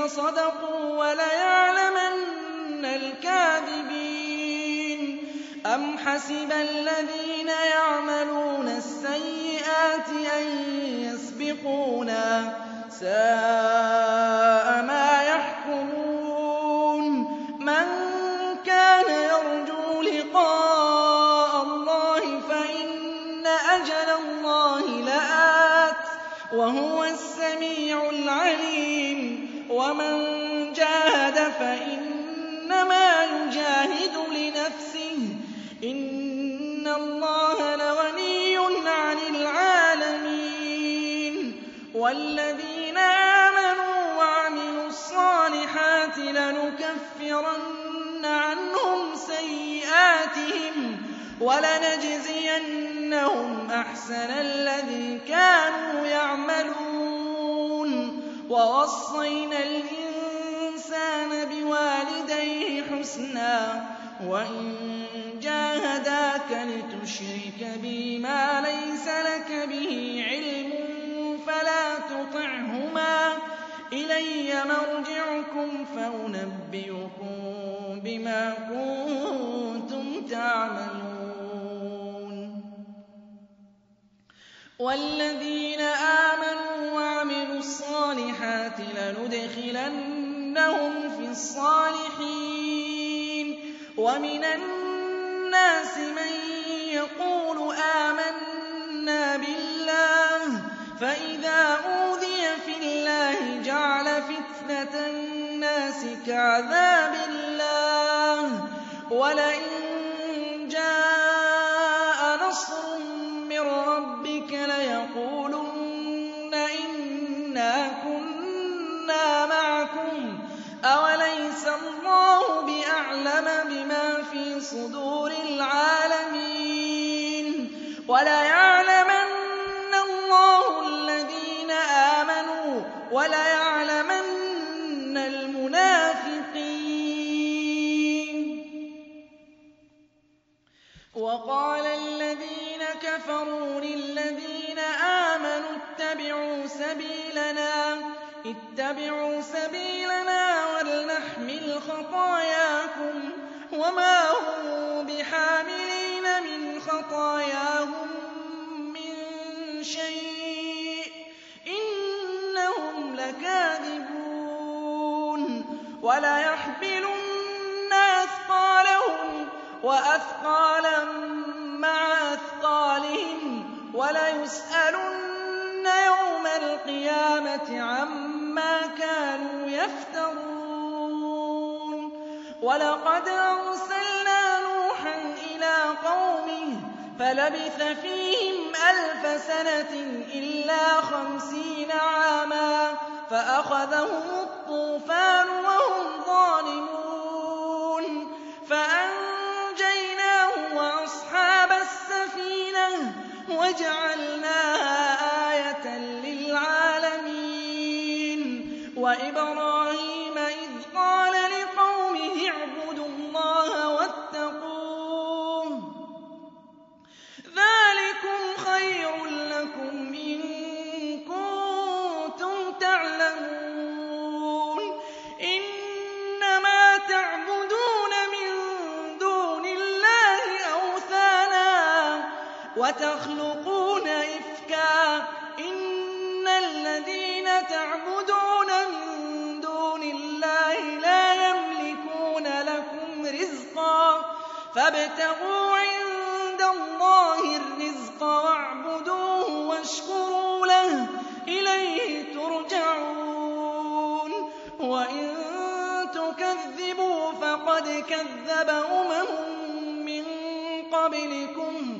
الذين صدقوا وليعلمن الكاذبين. أم حسب الذين يعملون السيئات أن يسبقونا ساء الصالحات لنكفرن عنهم سيئاتهم ولنجزينهم أحسن الذي كانوا يعملون. ووصينا الإنسان بوالديه حسنا وإن جاهداك لتشرك بي ما ليس لك به علم. إلي مرجعكم فأنبئكم بما كنتم تعملون. والذين آمنوا وعملوا الصالحات لندخلنهم في الصالحين. ومن الناس من يقول آمنا بالله فإذا جعل فتنة الناس كعذاب الله. ولئن جاء نصر من ربك ليقولن إنا كنا معكم. أوليس الله بأعلم بما في صدور العالمين. اتبعوا سبيلنا ولنحمل خطاياكم وما هم بحاملين من خطاياهم من شيء إنهم لكاذبون وليحملن أثقالهم وأثقالا مع أثقالهم وليسألن يوم القيامة عما ولقد أرسلنا نوحا إلى قومه فلبث فيهم ألف سنة إلا خمسين عاما فأخذهم الطوفان وتخلقون إفكا إن الذين تعبدون من دون الله لا يملكون لكم رزقا فابتغوا عند الله الرزق واعبدوه واشكروا له إليه ترجعون وإن تكذبوا فقد كذب أمم من قبلكم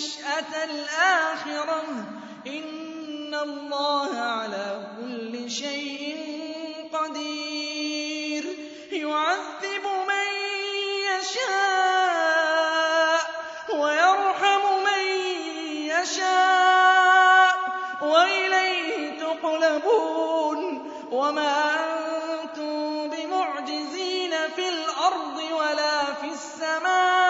النَّشْأَةَ الْآخِرَةَ ۚ. إِنَّ اللَّهَ عَلَىٰ كُلِّ شَيْءٍ قَدِيرٌ. يُعَذِّبُ مَن يَشَاءُ وَيَرْحَمُ مَن يَشَاءُ ۖ. وَإِلَيْهِ تُقْلَبُونَ. وَمَا أَنتُم بِمُعْجِزِينَ فِي الْأَرْضِ وَلَا فِي السَّمَاءِ ۖ.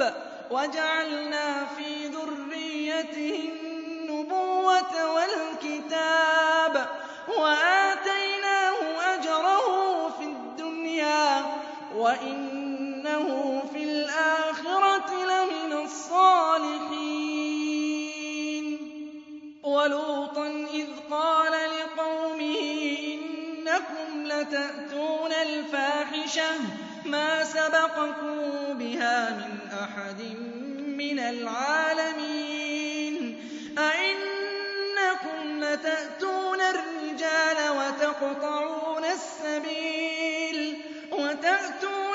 وَيَعْقُوبَ وَجَعَلْنَا فِي ذُرِّيَّتِهِ النُّبُوَّةَ وَالْكِتَابَ وَآتَيْنَاهُ أَجْرَهُ فِي الدُّنْيَا ۖ وَإِنَّهُ فِي الْآخِرَةِ لَمِنَ الصَّالِحِينَ. وَلُوطًا إِذْ قَالَ لِقَوْمِهِ إِنَّكُمْ لَتَأْتُونَ الْفَاحِشَةَ مَا سَبَقَكُم بِهَا مِنْ مِّنَ الْعَالَمِينَ. أَئِنَّكُمْ لَتَأْتُونَ الرِّجَالَ وَتَقْطَعُونَ السَّبِيلَ وَتَأْتُونَ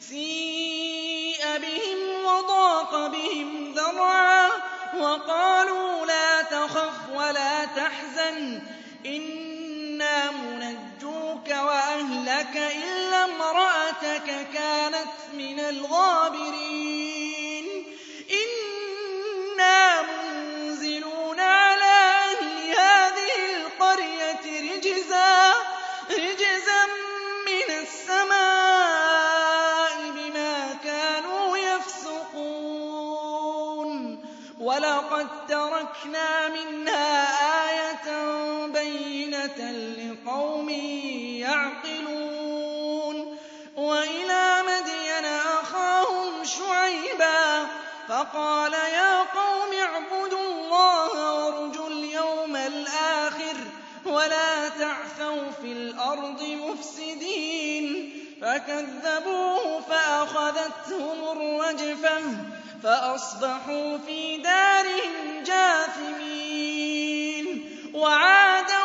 سِيءَ بِهِمْ وَضَاقَ بِهِمْ ذَرْعًا وَقَالُوا لَا تَخَفْ وَلَا تَحْزَنْ إِنَّا مُنَجُّوكَ وَأَهْلَكَ إِلَّا امْرَأَتَكَ كَانَتْ مِنَ الْغَابِرِينَ تَرَكْنَا مِنْهَا آيَةً بَيِّنَةً لِقَوْمٍ يَعْقِلُونَ وَإِلَىٰ مَدْيَنَ أَخَاهُمْ شُعَيْبًا فَقَالَ يَا قَوْمِ اعْبُدُوا اللَّهَ وَارْجُوا الْيَوْمَ الْآخِرَ وَلَا تَعْثَوْا فِي الْأَرْضِ مُفْسِدِينَ فَكَذَّبُوهُ فَأَخَذَتْهُمُ الرَّجْفَةُ فَأَصْبَحُوا فِي دَارِهِمْ جاثمين وعادا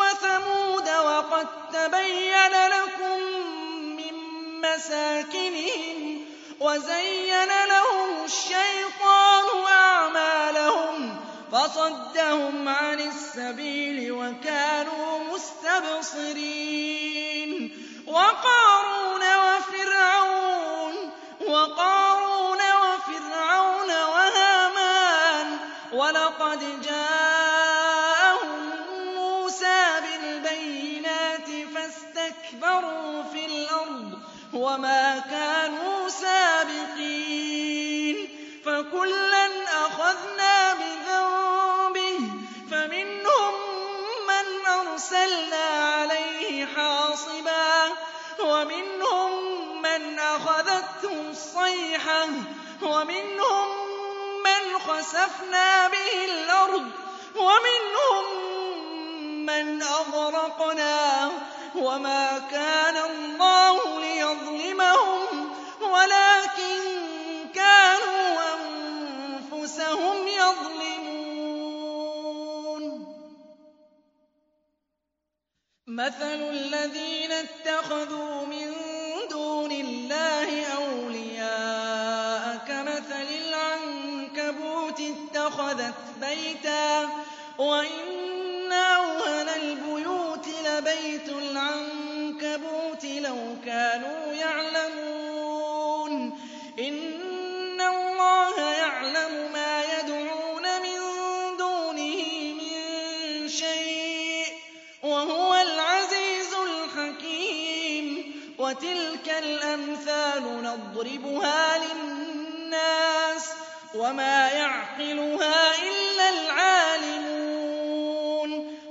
وثمود وقد تبين لكم من مساكنهم وزين لهم الشيطان أعمالهم فصدهم عن السبيل وكانوا مستبصرين وقارون وما كانوا سابقين فكلا أخذنا بذنبه فمنهم من أرسلنا عليه حاصبا ومنهم من أخذته الصيحة ومنهم من خسفنا به الأرض ومنهم من أغرقنا وما كان الله ليظلمهم ولكن كانوا أنفسهم يظلمون. مثل الذين اتخذوا من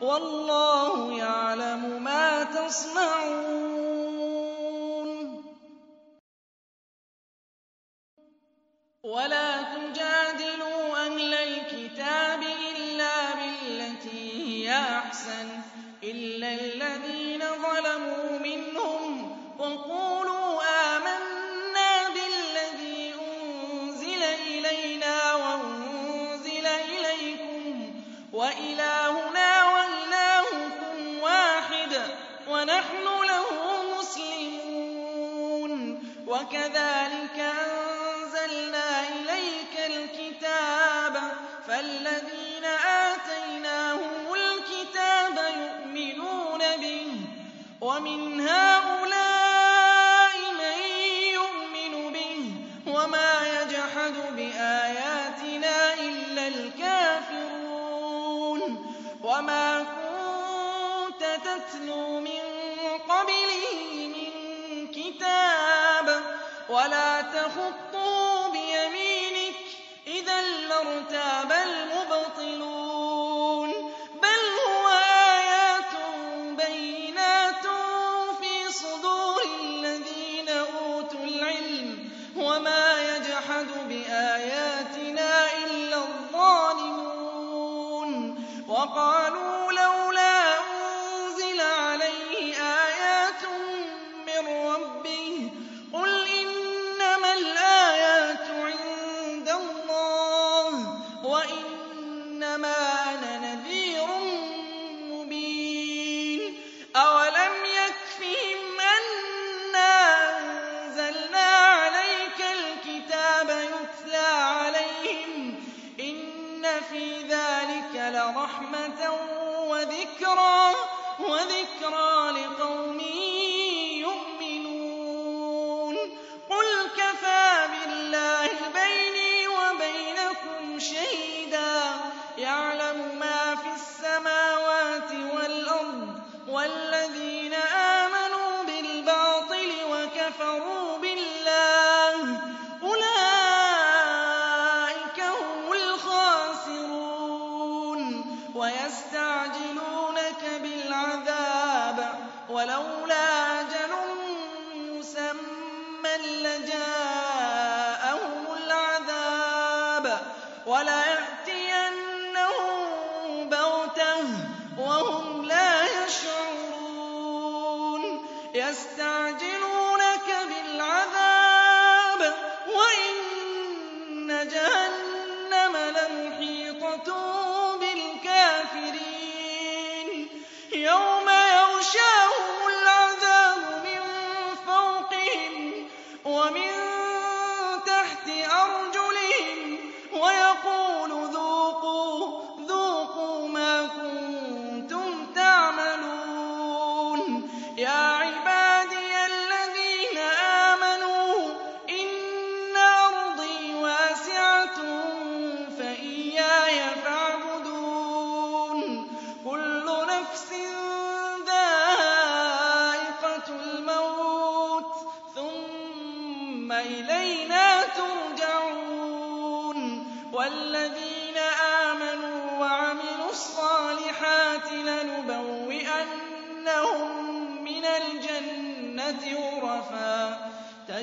والله يعلم ما تصنعون. ولا تجادلوا أهل الكتاب إلا بالتي هي أحسن إلا وكذلك أنزلنا إليك الكتاب فالذين آتيناهم الكتاب يؤمنون به ومن هؤلاء من يؤمن به وما يجحد بآياتنا إلا الكافرون وما كنت تتلو ولا تخطه بيمينك إذا لارتاب المبطلون بل هو آيات بينات في صدور الذين أوتوا العلم وما يجحد بآياتنا إلا الظالمون وقالوا الْكِتَابَ وَلَيَأْتِيَنَّ يا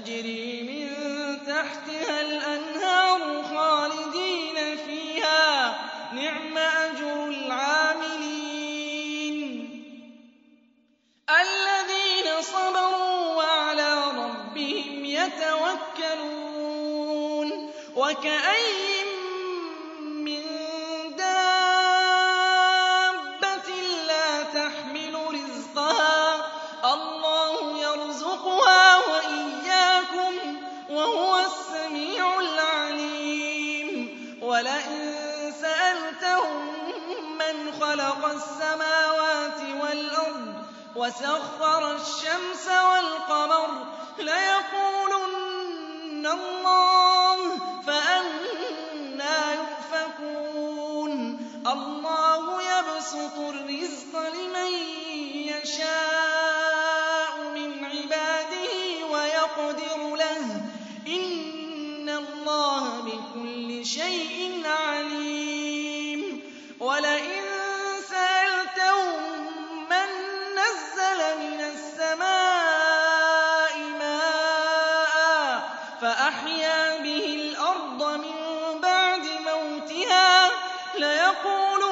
تَجْرِي مِن تَحْتِهَا الْأَنْهَارُ خَالِدِينَ فِيهَا ۚ. نِعْمَ أَجْرُ الْعَامِلِينَ. الَّذِينَ صَبَرُوا وَعَلَىٰ رَبِّهِمْ يَتَوَكَّلُونَ. وَكَأَيِّن والشمس وَالْقَمَرَ لَيَقُولُنَّ اللَّهُ فَأَنَّىٰ يُؤْفَكُونَ. يقول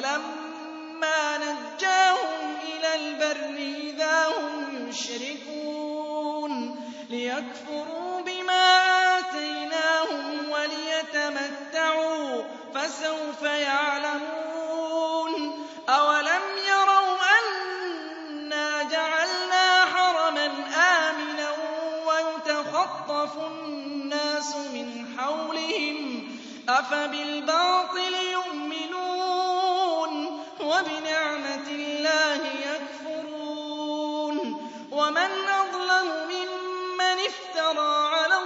فَلَمَّا نَجَّاهُمْ إِلَى الْبَرِّ إِذَا هُمْ يُشْرِكُونَ لِيَكْفُرُوا بِمَا آتَيْنَاهُمْ وَلِيَتَمَتَّعُوا فَسَوْفَ يَعْلَمُونَ أَوَلَمْ يَرَوْا أَنَّا جَعَلْنَا حَرَمًا آمِنًا وَيُتَخَطَّفُ النَّاسُ مِنْ حَوْلِهِمْ أَفَبِالْبَاطِلِ وبنعمة الله يكفرون. ومن أظلم ممن افترى على